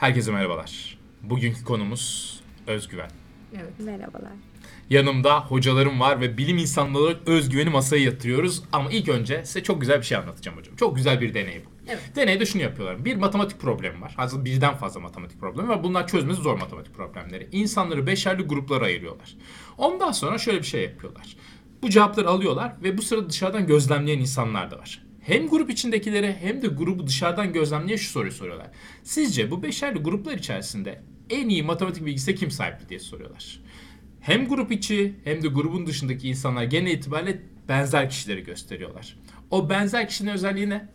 Herkese merhabalar. Bugünkü konumuz özgüven. Evet. Merhabalar. Yanımda hocalarım var ve bilim insanları olarak özgüveni masaya yatırıyoruz. Ama ilk önce size çok güzel bir şey anlatacağım hocam. Çok güzel bir deney bu. Evet. Deneyde şunu yapıyorlar. Bir matematik problemi var. Aslında birden fazla matematik problemi var. Bunlar çözmesi zor matematik problemleri. İnsanları beşerli gruplara ayırıyorlar. Ondan sonra şöyle bir şey yapıyorlar. Bu cevapları alıyorlar ve bu sırada dışarıdan gözlemleyen insanlar da var. Hem grup içindekileri hem de grubu dışarıdan gözlemleyen şu soruyu soruyorlar. Sizce bu beşerli gruplar içerisinde en iyi matematik bilgisine kim sahipti diye soruyorlar. Hem grup içi hem de grubun dışındaki insanlar genel itibariyle benzer kişileri gösteriyorlar. O benzer kişinin özelliği ne?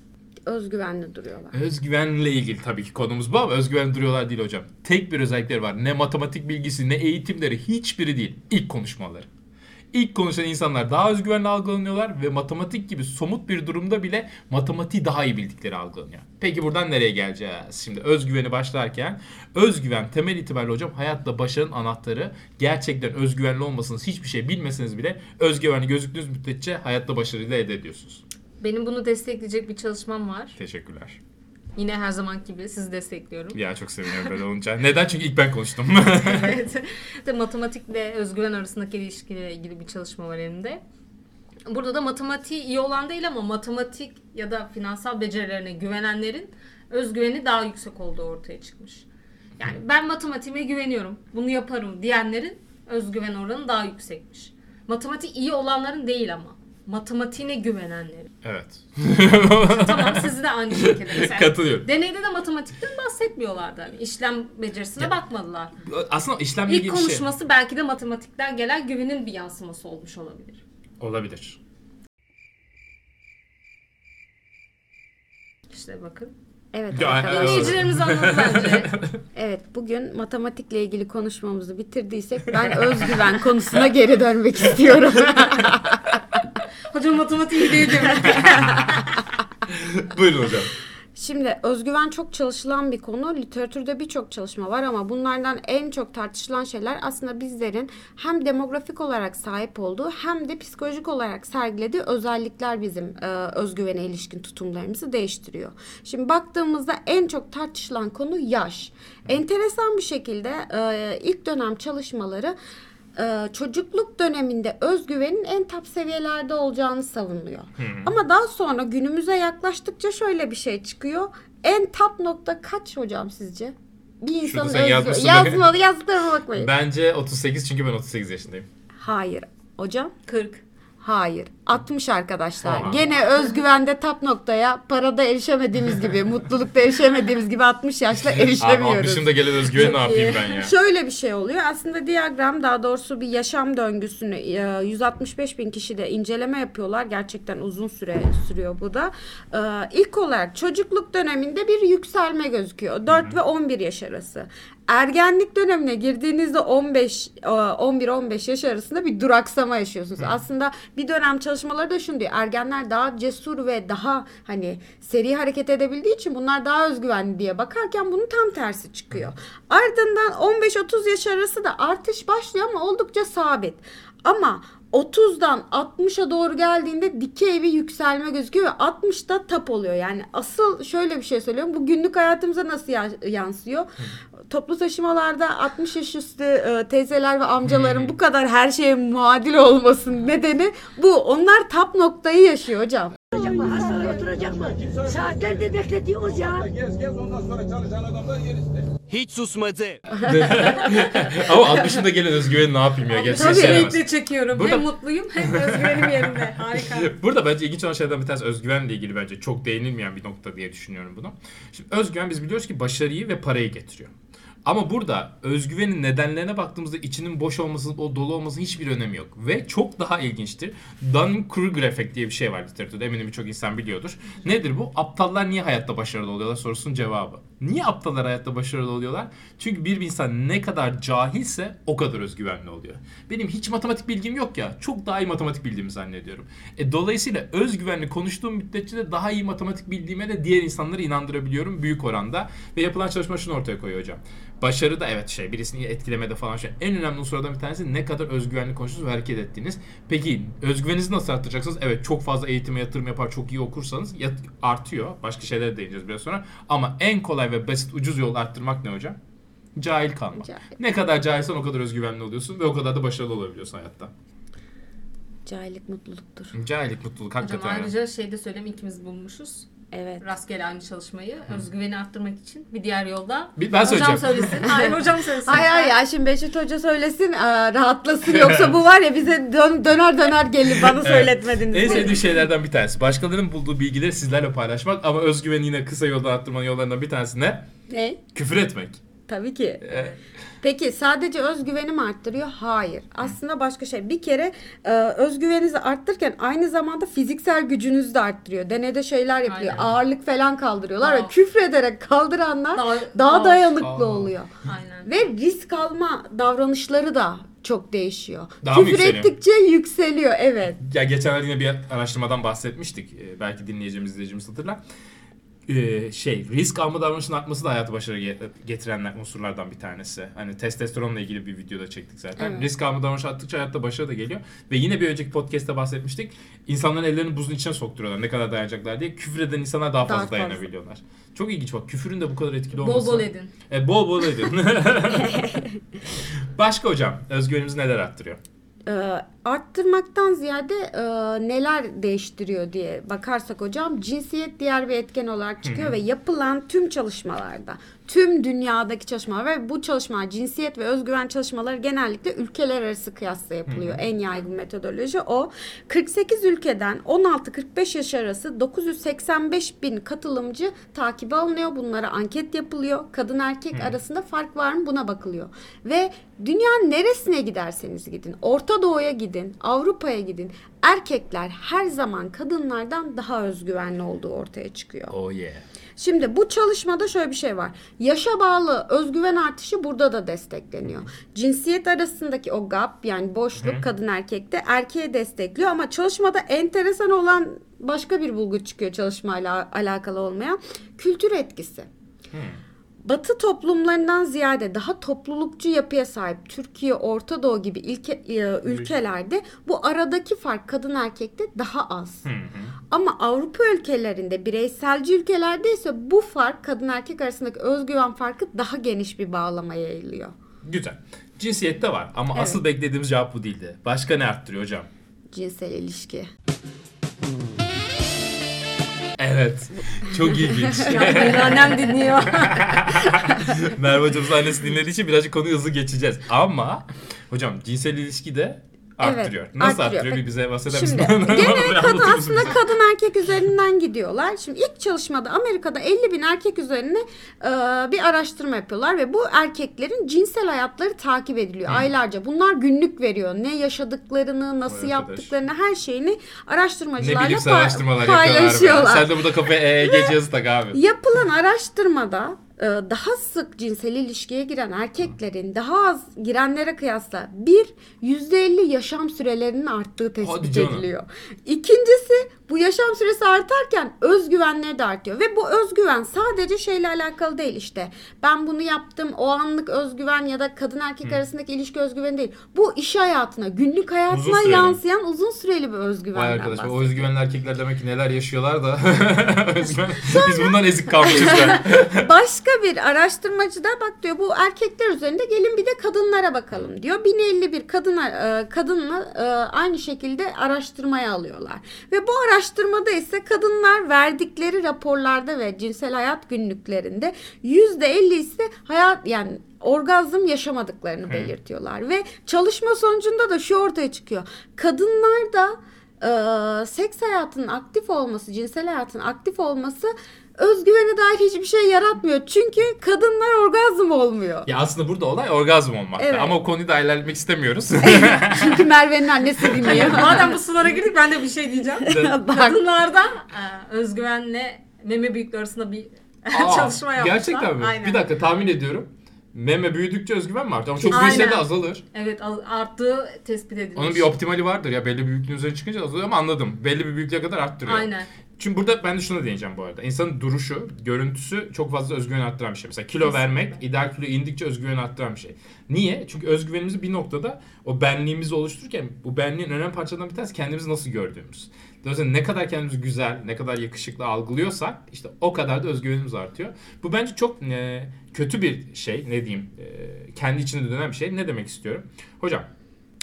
Özgüvenli duruyorlar. Özgüvenle ilgili tabii ki konumuz bu ama özgüven duruyorlar değil hocam. Tek bir özellikleri var. Ne matematik bilgisi ne eğitimleri hiçbiri değil. İlk konuşmaları. İlk konuşan insanlar daha özgüvenli algılanıyorlar ve matematik gibi somut bir durumda bile matematiği daha iyi bildikleri algılanıyor. Peki buradan nereye geleceğiz? Şimdi özgüveni başlarken özgüven temel itibariyle hocam hayatta başarının anahtarı. Gerçekten özgüvenli olmasanız hiçbir şey bilmeseniz bile özgüvenli gözüktüğünüz müddetçe hayatta başarıyı da elde ediyorsunuz. Benim bunu destekleyecek bir çalışmam var. Teşekkürler. Yine her zaman gibi sizi destekliyorum. Ya çok seviniyorum böyle olunca. Neden? Çünkü ilk ben konuştum. evet. De matematikle özgüven arasındaki ilişkiyle ilgili bir çalışma var elimde. Burada da matematiği iyi olan değil ama matematik ya da finansal becerilerine güvenenlerin özgüveni daha yüksek olduğu ortaya çıkmış. Yani ben matematiğime güveniyorum, bunu yaparım diyenlerin özgüven oranı daha yüksekmiş. Matematik iyi olanların değil ama. Matematiğine güvenenlerin. evet. Tamam sizi de aynı şekilde. Mesela Katılıyorum. Deneyde de matematikten bahsetmiyorlardı. Hani işlem becerisine Ya, bakmadılar. Aslında işlemle İlk şey konuşması belki de matematikten gelen güvenin bir yansıması olmuş olabilir. olabilir. İşte bakın. Evet Ya, arkadaşlar. evet. Dinleyicilerimiz anladı bence. Evet bugün matematikle ilgili konuşmamızı bitirdiysek ben özgüven konusuna geri dönmek istiyorum. Hocam matematik iyi değil mi? Buyurun hocam. Şimdi özgüven çok çalışılan bir konu. Literatürde birçok çalışma var ama bunlardan en çok tartışılan şeyler aslında bizlerin hem demografik olarak sahip olduğu hem de psikolojik olarak sergilediği özellikler bizim e, özgüvene ilişkin tutumlarımızı değiştiriyor. Şimdi baktığımızda en çok tartışılan konu yaş. Enteresan bir şekilde e, ilk dönem çalışmaları e, çocukluk döneminde özgüvenin en top seviyelerde olacağını savunuyor. Ama daha sonra günümüze yaklaştıkça şöyle bir şey çıkıyor. En top nokta kaç hocam sizce? Bir insanın özgü- yazmalı yazdıklarıma bakmayın. Bence 38 çünkü ben 38 yaşındayım. Hayır. Hocam? 40. Hayır. 60 arkadaşlar. Tamam. Gene özgüvende tap noktaya parada erişemediğimiz gibi, mutlulukta erişemediğimiz gibi 60 yaşta Abi erişemiyoruz. 60'ımda gelen özgüveni ne yapayım ben ya? Şöyle bir şey oluyor. Aslında diyagram daha doğrusu bir yaşam döngüsünü e, 165 bin kişi de inceleme yapıyorlar. Gerçekten uzun süre sürüyor bu da. E, İlk olarak çocukluk döneminde bir yükselme gözüküyor. 4 ve 11 yaş arası. Ergenlik dönemine girdiğinizde 15 e, 11-15 yaş arasında bir duraksama yaşıyorsunuz. Aslında bir dönem çalışmaları da şunu diyor. Ergenler daha cesur ve daha hani seri hareket edebildiği için bunlar daha özgüvenli diye bakarken bunun tam tersi çıkıyor. Ardından 15-30 yaş arası da artış başlıyor ama oldukça sabit. Ama 30'dan 60'a doğru geldiğinde dikey bir yükselme gözüküyor ve 60'da tap oluyor. Yani asıl şöyle bir şey söylüyorum. Bu günlük hayatımıza nasıl ya- yansıyor? Toplu taşımalarda 60 yaş üstü e, teyzeler ve amcaların bu kadar her şeye muadil olmasının nedeni bu. Onlar tap noktayı yaşıyor hocam. Oturacak mı? Oturacak mı? Saatlerdir bekletiyoruz ya. Gez gez ondan sonra çalışan adamlar yer iste. Hiç susmadı. Ama 60'ımda gelen özgüveni ne yapayım ya? Gerçekten Tabii şey renkli çekiyorum. Burada- Hem mutluyum hem özgüvenim yerinde. Harika. Burada bence ilginç olan şeylerden bir tanesi özgüvenle ilgili bence çok değinilmeyen bir nokta diye düşünüyorum bunu. Şimdi özgüven biz biliyoruz ki başarıyı ve parayı getiriyor. Ama burada özgüvenin nedenlerine baktığımızda içinin boş olmasının, o dolu olmasının hiçbir önemi yok. Ve çok daha ilginçtir. Dunning-Kruger efekt diye bir şey var literatürde. Eminim birçok insan biliyordur. Nedir bu? Aptallar niye hayatta başarılı oluyorlar sorusunun cevabı. Niye aptallar hayatta başarılı oluyorlar? Çünkü bir insan ne kadar cahilse o kadar özgüvenli oluyor. Benim hiç matematik bilgim yok ya. Çok daha iyi matematik bildiğimi zannediyorum. E, dolayısıyla özgüvenli konuştuğum müddetçe de daha iyi matematik bildiğime de diğer insanları inandırabiliyorum büyük oranda. Ve yapılan çalışma şunu ortaya koyuyor hocam. Başarı da evet şey birisini etkilemede falan şey. En önemli unsurlardan bir tanesi ne kadar özgüvenli konuştunuz ve hareket ettiğiniz. Peki özgüveninizi nasıl arttıracaksınız? Evet çok fazla eğitime yatırım yapar çok iyi okursanız artıyor. Başka şeylere de değineceğiz biraz sonra. Ama en kolay kolay ve basit ucuz yol arttırmak ne hocam? Cahil kalma. Cahil. Ne kadar cahilsen o kadar özgüvenli oluyorsun ve o kadar da başarılı olabiliyorsun hayatta. Cahillik mutluluktur. Cahillik mutluluk Hocam hakikaten. yani. ayrıca şey de söyleyeyim ikimiz bulmuşuz. Evet. Rastgele aynı çalışmayı. Özgüveni arttırmak için bir diğer yolda. Bir- ben hocam söyleyeceğim. söylesin. Hayır hocam söylesin. Hayır hayır ya şimdi Beşit Hoca söylesin aa, rahatlasın yoksa bu var ya bize dön- döner döner gelir bana Evet. söyletmediniz. En sevdiğim şeylerden bir tanesi. Başkalarının bulduğu bilgileri sizlerle paylaşmak ama özgüveni yine kısa yoldan arttırmanın yollarından bir tanesi ne? Ne? Küfür etmek. Tabii ki. Peki sadece özgüveni mi arttırıyor? Hayır. Aslında başka şey. Bir kere e, özgüveninizi arttırırken aynı zamanda fiziksel gücünüzü de arttırıyor. Deneyde şeyler yapılıyor. Aynen. Ağırlık falan kaldırıyorlar Aa. ve küfrederek kaldıranlar daha, Daha- dayanıklı Aa. oluyor. Aynen. Ve risk alma davranışları da çok değişiyor. Daha Küfür yükseliyor? ettikçe yükseliyor. Evet. Ya geçenlerde yine bir araştırmadan bahsetmiştik. Ee, belki dinleyeceğimiz izleyicimiz hatırlar. Ee, şey risk alma davranışının artması da hayatı başarı ge- getiren unsurlardan bir tanesi. Hani testosteronla ilgili bir videoda çektik zaten. Evet. Risk alma davranışı arttıkça hayatta başarı da geliyor. Ve yine bir önceki podcast'te bahsetmiştik. İnsanların ellerini buzun içine sokturuyorlar ne kadar dayanacaklar diye. Küfür eden insanlar daha fazla Daha fazla. dayanabiliyorlar. Çok ilginç bak küfürün de bu kadar etkili Bol olması. bol edin. E, bol bol edin. Başka hocam özgüvenimizi neler arttırıyor? e, arttırmaktan ziyade e, neler değiştiriyor diye bakarsak hocam cinsiyet diğer bir etken olarak çıkıyor ve yapılan tüm çalışmalarda tüm dünyadaki çalışmalar ve bu çalışmalar cinsiyet ve özgüven çalışmaları genellikle ülkeler arası kıyasla yapılıyor. En yaygın metodoloji o. 48 ülkeden 16-45 yaş arası 985 bin katılımcı takibe alınıyor. Bunlara anket yapılıyor. Kadın erkek arasında fark var mı buna bakılıyor. Ve dünyanın neresine giderseniz gidin. Orta Doğu'ya gidin. Avrupa'ya gidin. Erkekler her zaman kadınlardan daha özgüvenli olduğu ortaya çıkıyor. Oh yeah. Şimdi bu çalışmada şöyle bir şey var. Yaşa bağlı özgüven artışı burada da destekleniyor. Cinsiyet arasındaki o gap yani boşluk kadın erkekte erkeğe destekliyor ama çalışmada enteresan olan başka bir bulgu çıkıyor çalışmayla alakalı olmayan kültür etkisi. Batı toplumlarından ziyade daha toplulukçu yapıya sahip Türkiye, Orta Doğu gibi ilke, e, ülkelerde bu aradaki fark kadın erkekte daha az. Ama Avrupa ülkelerinde, bireyselci ülkelerde ise bu fark kadın erkek arasındaki özgüven farkı daha geniş bir bağlama yayılıyor. Güzel. Cinsiyette var ama Evet. asıl beklediğimiz cevap bu değildi. Başka ne arttırıyor hocam? Cinsel ilişki. Evet. Çok ilginç. Benim annem dinliyor. Merve hocamız annesi dinlediği için birazcık konuyu hızlı geçeceğiz. Ama hocam cinsel ilişki de arttırıyor. Evet, Nasıl arttırıyor. arttırıyor? Bir bize bahseder Şimdi gene kadın aslında bize? kadın erkek üzerinden gidiyorlar. Şimdi ilk çalışmada Amerika'da 50 bin erkek üzerine e, bir araştırma yapıyorlar ve bu erkeklerin cinsel hayatları takip ediliyor aylarca. Bunlar günlük veriyor. Ne yaşadıklarını, nasıl yaptıklarını, her şeyini Ne araştırmacılarla bilimsel pa- araştırmalar paylaşıyorlar. Sen de burada kafaya EEG cihazı tak abi. Yapılan araştırmada daha sık cinsel ilişkiye giren erkeklerin daha az girenlere kıyasla bir yüzde elli yaşam sürelerinin arttığı tespit ediliyor. İkincisi bu yaşam süresi artarken özgüvenleri de artıyor ve bu özgüven sadece şeyle alakalı değil işte ben bunu yaptım o anlık özgüven ya da kadın erkek arasındaki ilişki özgüveni değil. Bu iş hayatına günlük hayatına süreli. yansıyan uzun süreli bir Vay özgüvenden arkadaş o bahsediyor. özgüvenli erkekler demek ki neler yaşıyorlar da özgüven. Biz bundan ezik kalmışız be. Başka bir araştırmacı da bak diyor bu erkekler üzerinde gelin bir de kadınlara bakalım diyor. 1051 kadın e, kadınla e, aynı şekilde araştırmaya alıyorlar. Ve bu araştırmada ise kadınlar verdikleri raporlarda ve cinsel hayat günlüklerinde %50 ise hayat yani orgazm yaşamadıklarını belirtiyorlar ve çalışma sonucunda da şu ortaya çıkıyor. Kadınlar da e, seks hayatının aktif olması, cinsel hayatın aktif olması özgüvene dair hiçbir şey yaratmıyor. Çünkü kadınlar orgazm olmuyor. Ya aslında burada olay orgazm olmakta. Evet. Ama o konuyu da ilerletmek istemiyoruz. Çünkü Merve'nin annesi dinliyor. Madem bu sulara girdik ben de bir şey diyeceğim. Kadınlarda e, özgüvenle meme büyüklüğü arasında bir Aa, çalışma yapmışlar. Gerçekten mi? Aynen. Bir dakika tahmin ediyorum. Meme büyüdükçe özgüven mi artıyor? Ama çok Aynen. büyüse de azalır. Evet arttığı tespit edilmiş. Onun bir optimali vardır ya belli bir büyüklüğün üzerine çıkınca azalıyor ama anladım. Belli bir büyüklüğe kadar arttırıyor. Aynen. Çünkü burada ben de şuna değineceğim bu arada. İnsanın duruşu, görüntüsü çok fazla özgüven arttıran bir şey. Mesela kilo vermek, ideal kilo indikçe özgüven arttıran bir şey. Niye? Çünkü özgüvenimizi bir noktada o benliğimizi oluştururken bu benliğin önemli parçalarından bir tanesi kendimizi nasıl gördüğümüz. Dolayısıyla ne kadar kendimizi güzel, ne kadar yakışıklı algılıyorsak işte o kadar da özgüvenimiz artıyor. Bu bence çok e, kötü bir şey. Ne diyeyim? E, kendi içinde dönen bir şey. Ne demek istiyorum? Hocam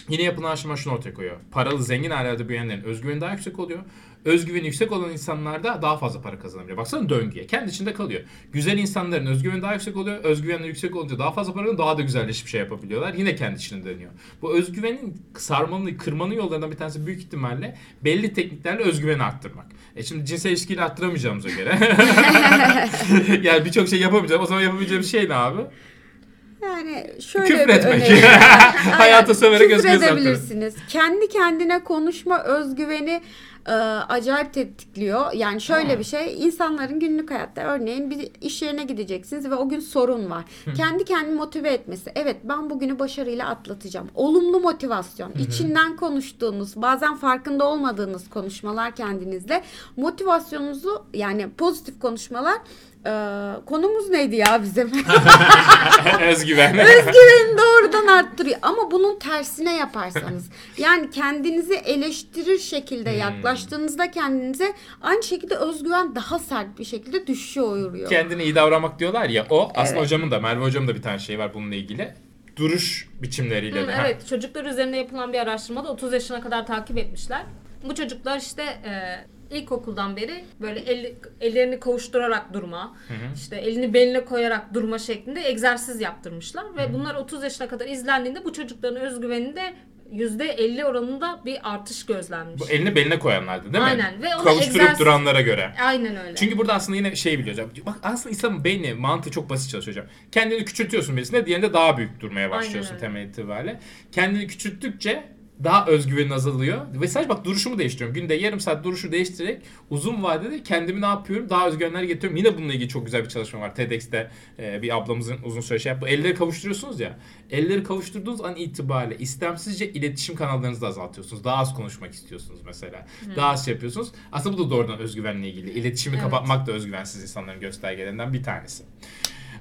Yine yapılan araştırma şunu ortaya koyuyor. Paralı zengin ailelerde büyüyenlerin özgüveni daha yüksek oluyor. Özgüveni yüksek olan insanlar da daha fazla para kazanabiliyor. Baksana döngüye. Kendi içinde kalıyor. Güzel insanların özgüveni daha yüksek oluyor. Özgüvenleri yüksek olunca daha fazla para. Daha da güzelleşip şey yapabiliyorlar. Yine kendi içinde dönüyor. Bu özgüvenin sarmanın, kırmanın yollarından bir tanesi büyük ihtimalle belli tekniklerle özgüveni arttırmak. E şimdi cinsel ilişkiyle arttıramayacağımıza göre. yani birçok şey yapamayacağım. O zaman yapabileceğim şey ne abi? Yani şöyle Küfür bir etmek. Hayata söverek Küfür özgüven arttırmak. edebilirsiniz. Kendi kendine konuşma özgüveni e, acayip tetikliyor. Yani şöyle Aa. bir şey, insanların günlük hayatta örneğin bir iş yerine gideceksiniz ve o gün sorun var. Kendi kendini motive etmesi. Evet ben bugünü başarıyla atlatacağım. Olumlu motivasyon. içinden konuştuğunuz, bazen farkında olmadığınız konuşmalar kendinizle motivasyonunuzu yani pozitif konuşmalar e, konumuz neydi ya bizim? Özgüven. Özgüveni doğrudan arttırıyor. Ama bunun tersine yaparsanız yani kendinizi eleştirir şekilde Hmm. yaklaştığınızda kendinize aynı şekilde özgüven daha sert bir şekilde düşüyor. Kendine iyi davranmak diyorlar ya o aslında Evet. hocamın da Merve hocamın da bir tane şey var bununla ilgili. Duruş biçimleriyle Hı, de. ha. evet çocuklar üzerinde yapılan bir araştırmada 30 yaşına kadar takip etmişler. Bu çocuklar işte e, ilkokuldan beri böyle eli- ellerini kavuşturarak durma, işte elini beline koyarak durma şeklinde egzersiz yaptırmışlar ve bunlar 30 yaşına kadar izlendiğinde bu çocukların özgüveninde %50 oranında bir artış gözlenmiş. Bu elini beline koyanlardı değil mi? Aynen, ve onu Kavuşturup egzersiz- duranlara göre. Aynen öyle. Çünkü burada aslında yine şey biliyor hocam. Bak aslında insanın beyni mantığı çok basit çalışıyor hocam. Kendini küçültüyorsun birisine diğerinde daha büyük durmaya başlıyorsun temel itibariyle. Kendini küçülttükçe daha özgüvenin azalıyor. Ve sadece bak duruşumu değiştiriyorum. Günde yarım saat duruşu değiştirerek uzun vadede kendimi ne yapıyorum? Daha özgüvenler getiriyorum. Yine bununla ilgili çok güzel bir çalışma var. TEDx'te e, bir ablamızın uzun süre şey yaptı. Elleri kavuşturuyorsunuz ya. Elleri kavuşturduğunuz an itibariyle istemsizce iletişim kanallarınızı da azaltıyorsunuz. Daha az konuşmak istiyorsunuz mesela. Daha az şey yapıyorsunuz. Aslında bu da doğrudan özgüvenle ilgili. İletişimi Evet. kapatmak da özgüvensiz insanların göstergelerinden bir tanesi.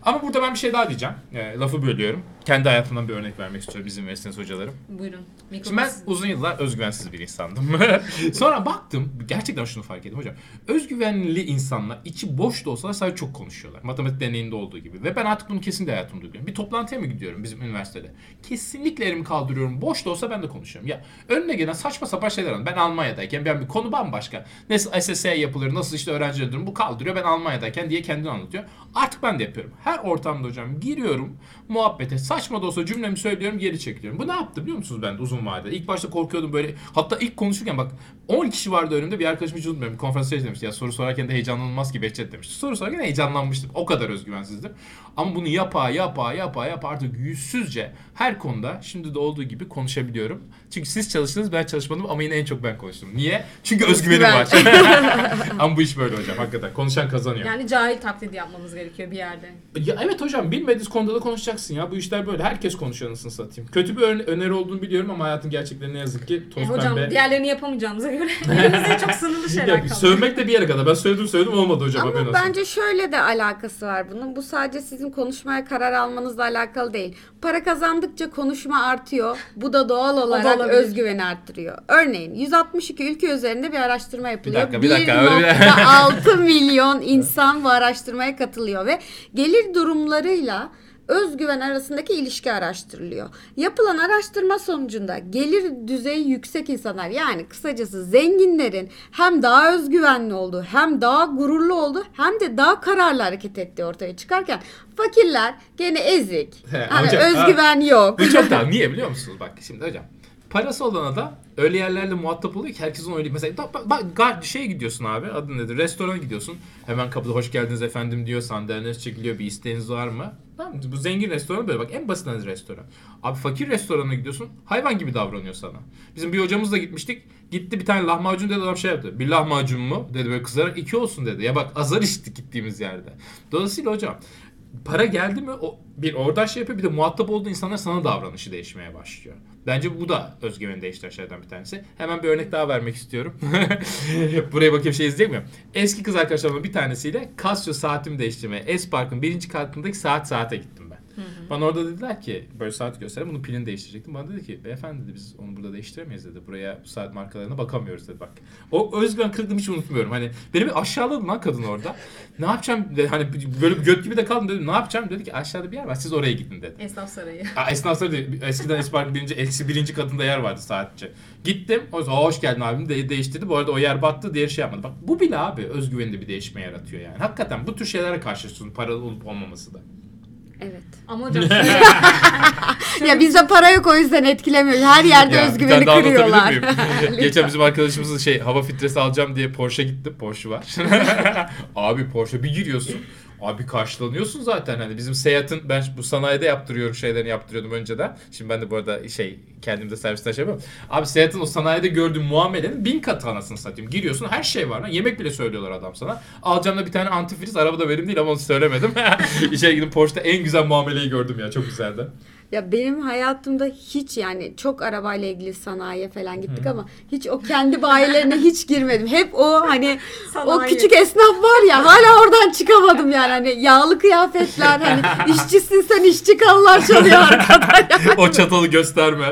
Ama burada ben bir şey daha diyeceğim. E, lafı bölüyorum. Kendi hayatımdan bir örnek vermek istiyorum bizim mesleğiniz hocalarım. Buyurun. Mikrofon Şimdi ben uzun yıllar özgüvensiz bir insandım. Sonra baktım, gerçekten şunu fark ettim hocam. Özgüvenli insanlar içi boş da olsalar sadece çok konuşuyorlar. Matematik deneyinde olduğu gibi. Ve ben artık bunu kesinlikle hayatımda uyguluyorum. Bir toplantıya mı gidiyorum bizim üniversitede? Kesinlikle elimi kaldırıyorum. Boş da olsa ben de konuşuyorum. Ya önüne gelen saçma sapan şeyler var. Ben Almanya'dayken ben bir konu bambaşka. Nasıl SSE yapılır, nasıl işte öğrenciler durum bu kaldırıyor. Ben Almanya'dayken diye kendini anlatıyor. Artık ben de yapıyorum. Her ortamda hocam giriyorum muhabbete. Saçma da olsa cümlemi söylüyorum geri çekiliyorum. Bu ne yaptı biliyor musunuz ben de uzun vadede? İlk başta korkuyordum böyle. Hatta ilk konuşurken bak 10 kişi vardı önümde bir arkadaşım hiç unutmuyorum. Konferansta şey demişti ya soru sorarken de heyecanlanılmaz ki Behçet demişti. Soru sorarken heyecanlanmıştım. O kadar özgüvensizdim. Ama bunu yapa yapa yapa yapa artık yüzsüzce her konuda şimdi de olduğu gibi konuşabiliyorum. Çünkü siz çalıştınız ben çalışmadım ama yine en çok ben konuştum. Niye? Çünkü özgüvenim var. ama bu iş böyle hocam hakikaten. Konuşan kazanıyor. Yani cahil taklidi yapmamız gerekiyor bir yerde. Ya evet hocam bilmediğiniz konuda da konuşacaksın ya. Bu işler böyle. Herkes konuşuyor anasını satayım. Kötü bir ön- öneri olduğunu biliyorum ama hayatın gerçekleri ne yazık ki E, toz hocam pembe. diğerlerini yapamayacağımıza göre elimizde çok sınırlı şeyler Ya, kaldı. sövmek de bir yere kadar. Ben söyledim söyledim olmadı hocam. Ama olsun. bence şöyle de alakası var bunun. Bu sadece sizin konuşmaya karar almanızla alakalı değil. Para kazandıkça konuşma artıyor. Bu da doğal olarak olabilir. özgüveni arttırıyor. Örneğin 162 ülke üzerinde bir araştırma yapılıyor. dakika, bir dakika, bir- 1.6 milyon insan bu araştırmaya katılıyor ve gelir durumlarıyla özgüven arasındaki ilişki araştırılıyor. Yapılan araştırma sonucunda gelir düzeyi yüksek insanlar yani kısacası zenginlerin hem daha özgüvenli olduğu hem daha gururlu olduğu hem de daha kararlı hareket ettiği ortaya çıkarken fakirler gene ezik. He, Hani hocam, özgüven yok. Bu çok daha niye biliyor musunuz? Bak şimdi hocam. Parası olana da öyle yerlerle muhatap oluyor ki herkesin öyle mesela bak, bak, bak şeye gidiyorsun abi adı nedir restorana gidiyorsun hemen kapıda hoş geldiniz efendim diyor sandalyeniniz çekiliyor bir isteğiniz var mı? Tamam bu zengin restoran böyle bak en basitinden restoran. Abi fakir restoranına gidiyorsun hayvan gibi davranıyor sana. Bizim bir hocamızla gitmiştik gitti bir tane lahmacun dedi adam şey yaptı bir lahmacun mu dedi böyle kızarak iki olsun dedi ya bak azar işittik gittiğimiz yerde. Dolayısıyla hocam para geldi mi o bir oradan şey yapıyor bir de muhatap olduğu insanlar sana davranışı değişmeye başlıyor. Bence bu da özgüveni değiştiren şeylerden bir tanesi. Hemen bir örnek daha vermek istiyorum. Buraya bakayım şey izleyecek miyim? Eski kız arkadaşlarımın bir tanesiyle Casio saatimi değiştirmeye S-Park'ın birinci katındaki saat saate gittim ben. Bana orada dediler ki böyle saat gösterelim bunun pilini değiştirecektim. Bana dedi ki beyefendi dedi biz onu burada değiştiremeyiz dedi. Buraya bu saat markalarına bakamıyoruz dedi bak. O özgüven kırıklığımı hiç unutmuyorum. Hani beni bir aşağıladı lan kadın orada. Ne yapacağım dedi. Hani böyle bir göt gibi de kaldım dedim. Ne yapacağım dedi ki aşağıda bir yer var siz oraya gidin dedi. Esnaf sarayı. Aa, esnaflar değil. Eskiden Espark birinci, eksi birinci katında yer vardı saatçi. Gittim. O zaman hoş geldin abim de değiştirdi. Bu arada o yer battı. Diğer şey yapmadı. Bak bu bile abi özgüveninde bir değişme yaratıyor yani. Hakikaten bu tür şeylere karşılaşıyorsun. Paralı olup olmaması da. Evet. Ama hocam Ya bizde para yok o yüzden etkilemiyor. Her yerde Ya, bir özgüveni tane daha kırıyorlar. Geçen bizim arkadaşımızın şey hava filtresi alacağım diye Porsche gittim. Porsche var. abi Porsche bir giriyorsun. Abi karşılanıyorsun zaten hani bizim Seat'ın ben bu sanayide yaptırıyorum şeylerini yaptırıyordum önceden. Şimdi ben de bu arada şey kendimde serviste şey yapıyorum. Abi Seat'ın o sanayide gördüğüm muamelenin bin katı anasını satayım. Giriyorsun her şey var lan. Yemek bile söylüyorlar adam sana. Alacağım da bir tane antifriz. Arabada benim değil ama onu söylemedim. İçeri gidip Porsche'da en güzel muameleyi gördüm ya. Çok güzeldi. Ya benim hayatımda hiç yani çok arabayla ilgili sanayiye falan gittik ama hiç o kendi bayilerine hiç girmedim. Hep o hani o küçük esnaf var ya hala oradan çıkamadım yani hani yağlı kıyafetler hani işçisin sen işçi kallar çalıyor arkada yani. o çatalı gösterme.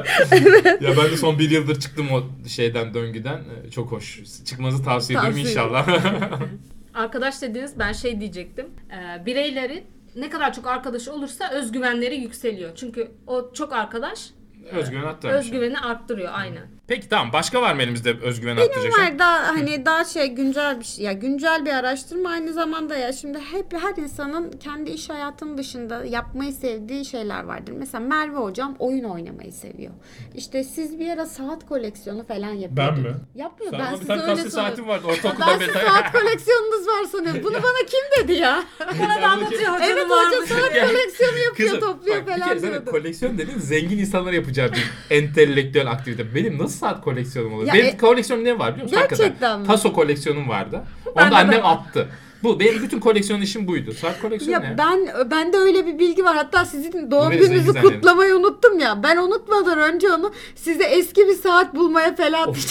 Ya ben de son bir yıldır çıktım o şeyden döngüden. Ee, Çok hoş. Çıkmanızı tavsiye Tavsiye inşallah. arkadaş dediğiniz ben şey diyecektim. Ee, bireylerin ne kadar çok arkadaşı olursa özgüvenleri yükseliyor. Çünkü o çok arkadaş Özgüven arttırmış. özgüveni arttırıyor aynen. Peki tamam başka var mı elimizde özgüven arttıracak şey? Var daha hani daha şey güncel bir şey ya güncel bir araştırma aynı zamanda ya şimdi hep her insanın kendi iş hayatının dışında yapmayı sevdiği şeyler vardır. Mesela Merve hocam oyun oynamayı seviyor. İşte siz bir ara saat koleksiyonu falan yapıyordunuz. mi? Yapmıyor. Sen ben bir size öyle sanıyorum. saatim vardı Ben ortaokuldan beri. size saat koleksiyonunuz var sanıyorum. Bunu bana kim dedi ya? Bana da anlatıyor evet hocam saat koleksiyonu yapıyor Kızım topluyor bak bir falan kere zaten diyordu. koleksiyon dediğin zengin insanlar yapacağı bir entelektüel aktivite. Benim nasıl saat koleksiyonum olur? Ya Benim e- koleksiyonum ne var biliyor musun? Gerçekten Hakikaten. mi? Taso koleksiyonum vardı. Onu Bende da annem var. attı. Bu benim bütün koleksiyon işim buydu. Saat koleksiyonu Ya ne? ben ben de öyle bir bilgi var. Hatta sizin doğum Neresi gününüzü kutlamayı unuttum ya. Ben unutmadan önce onu size eski bir saat bulmaya falan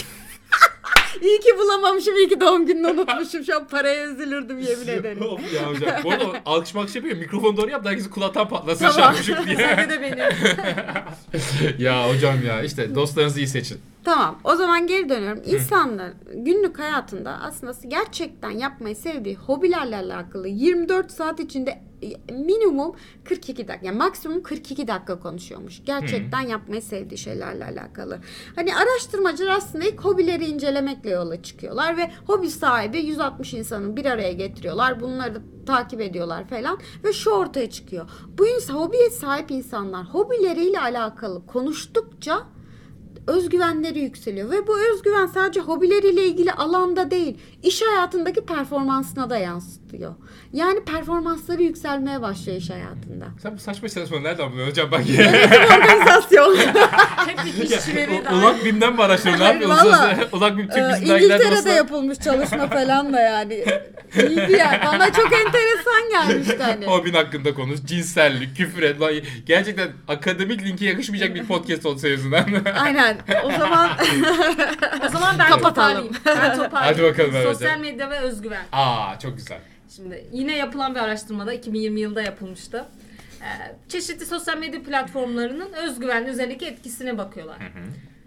İyi ki bulamamışım. iyi ki doğum gününü unutmuşum. Şu an paraya üzülürdüm yemin ederim. Of ya hocam. Bu arada alkış malkış yapıyor. Mikrofonu doğru yap da herkesi kulaktan patlasın Tamam. şarkışık diye. Sen de benim. ya hocam ya işte dostlarınızı iyi seçin. Tamam. O zaman geri dönüyorum. İnsanlar günlük hayatında aslında gerçekten yapmayı sevdiği hobilerle alakalı 24 saat içinde e, minimum 42 dakika yani maksimum 42 dakika konuşuyormuş. Gerçekten yapmayı sevdiği şeylerle alakalı. Hani araştırmacılar aslında ilk hobileri incelemekle yola çıkıyorlar ve hobi sahibi 160 insanı bir araya getiriyorlar. Bunları da takip ediyorlar falan ve şu ortaya çıkyor. Bu insan hobiye sahip insanlar hobileriyle alakalı konuştukça özgüvenleri yükseliyor ve bu özgüven sadece hobileriyle ilgili alanda değil, iş hayatındaki performansına da yansıtıyor. Yani performansları yükselmeye başlıyor iş hayatında. Sen bu saçma çalışmanı nereden buluyorsun hocam bak Organizasyon. Hep bir kişileri ya. Ulak Bim'den mi araştırıyorsun? Ne yapıyorsunuz? Ulak Bim Türk bizimden İngiltere'de yapılmış çalışma falan da yani. İyiydi yani. Bana çok enteresan gelmişti hani. Hobin hakkında konuş, cinsellik, küfür et. Lan, gerçekten akademik linke yakışmayacak bir podcast olsa yüzünden. Aynen. O zaman O zaman ben Kapatalım. toparlayayım. Ben toparlayayım. Hadi bakalım Sosyal hocam. medya ve özgüven. Aa çok güzel. Şimdi yine yapılan bir araştırmada 2020 yılında yapılmıştı. Ee, çeşitli sosyal medya platformlarının özgüven üzerindeki etkisine bakıyorlar.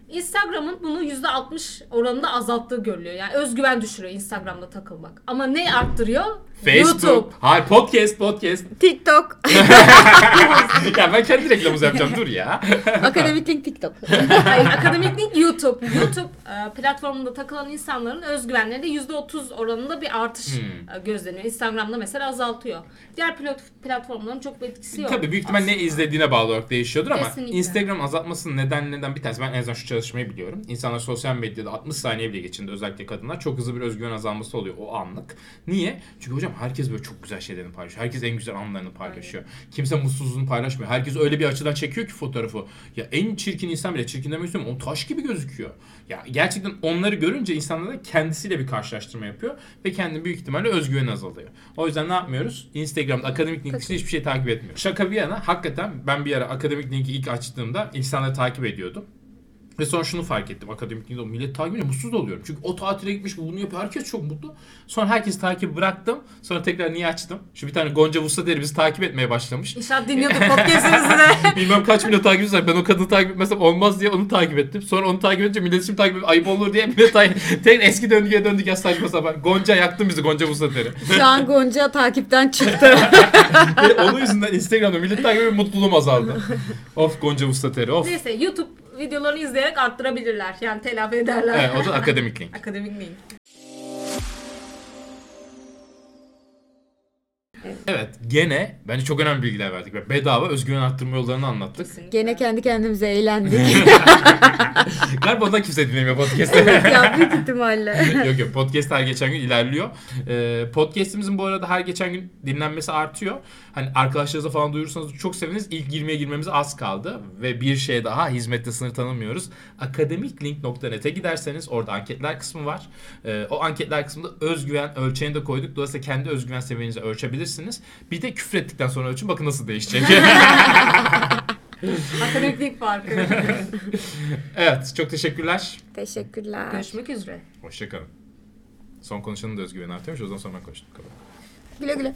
Instagram'ın bunu %60 oranında azalttığı görülüyor. Yani özgüven düşürüyor Instagram'da takılmak. Ama ne arttırıyor? Facebook. YouTube. Hayır podcast podcast. TikTok. ya ben kendi reklamımızı yapacağım dur ya. Akademik link TikTok. Hayır, akademik link YouTube. YouTube e, platformunda takılan insanların özgüvenlerinde %30 oranında bir artış Hmm. e, gözleniyor. Instagram'da mesela azaltıyor. Diğer plat- platformların çok bir etkisi yok. Tabii büyük ihtimal ne izlediğine bağlı olarak değişiyordur ama Kesinlikle. Instagram azaltmasının nedenlerinden bir tanesi ben en azından şu çalışmayı biliyorum. İnsanlar sosyal medyada 60 saniye bile geçinde özellikle kadınlar çok hızlı bir özgüven azalması oluyor o anlık. Niye? Çünkü hocam ama herkes böyle çok güzel şeylerini paylaşıyor. Herkes en güzel anlarını paylaşıyor. Kimse mutsuzluğunu paylaşmıyor. Herkes öyle bir açıdan çekiyor ki fotoğrafı. Ya en çirkin insan bile çirkin demek istiyorum. O taş gibi gözüküyor. Ya gerçekten onları görünce insanlar da kendisiyle bir karşılaştırma yapıyor ve kendi büyük ihtimalle özgüveni azalıyor. O yüzden ne yapmıyoruz? Instagram'da akademik link dışında hiçbir şey takip etmiyor. Şaka bir yana hakikaten ben bir ara akademik linki ilk açtığımda insanları takip ediyordum. Ve sonra şunu fark ettim akademik linkte millet takip edince mutsuz da oluyorum. Çünkü o tatile gitmiş bu bunu yapıyor herkes çok mutlu. Sonra herkes takibi bıraktım. Sonra tekrar niye açtım? Şu bir tane Gonca Vuslateri bizi takip etmeye başlamış. İnşaat dinliyordu podcast'imizi de. Bilmem kaç milyon takipçisi var. Ben o kadını takip etmesem olmaz diye onu takip ettim. Sonra onu takip edince millet şimdi takip edip ayıp olur diye millet takip Tek eski döngüye döndük ya saçma sapan. Gonca yaktın bizi Gonca Vuslateri. Şu an Gonca takipten çıktı. Onun yüzünden Instagram'da millet takip edip mutluluğum azaldı. of Gonca Vuslateri of. Neyse YouTube videolarını izleyerek arttırabilirler. Yani telafi ederler. Evet, o da akademik link. Akademik değil. Evet gene bence çok önemli bilgiler verdik. Ve bedava özgüven arttırma yollarını anlattık. Kesinlikle. Gene kendi kendimize eğlendik. Galiba ondan kimse dinlemiyor podcast'ı. ya büyük ihtimalle. yok yok podcast her geçen gün ilerliyor. Ee, podcast'imizin bu arada her geçen gün dinlenmesi artıyor. Hani arkadaşlarınıza falan duyurursanız çok seviniriz. İlk 20'ye girmemize az kaldı. Ve bir şey daha hizmette sınır tanımıyoruz. Akademiklink.net'e giderseniz orada anketler kısmı var. Ee, o anketler kısmında özgüven ölçeğini de koyduk. Dolayısıyla kendi özgüven seviyenizi ölçebilirsiniz. Bir de küfür ettikten sonra ölçün bakın nasıl değişecek. Akademik farkı. evet çok teşekkürler. Teşekkürler. Görüşmek üzere. Hoşçakalın. Son konuşanın da özgüveni artıyormuş. O zaman sonra ben konuştum. Güle güle.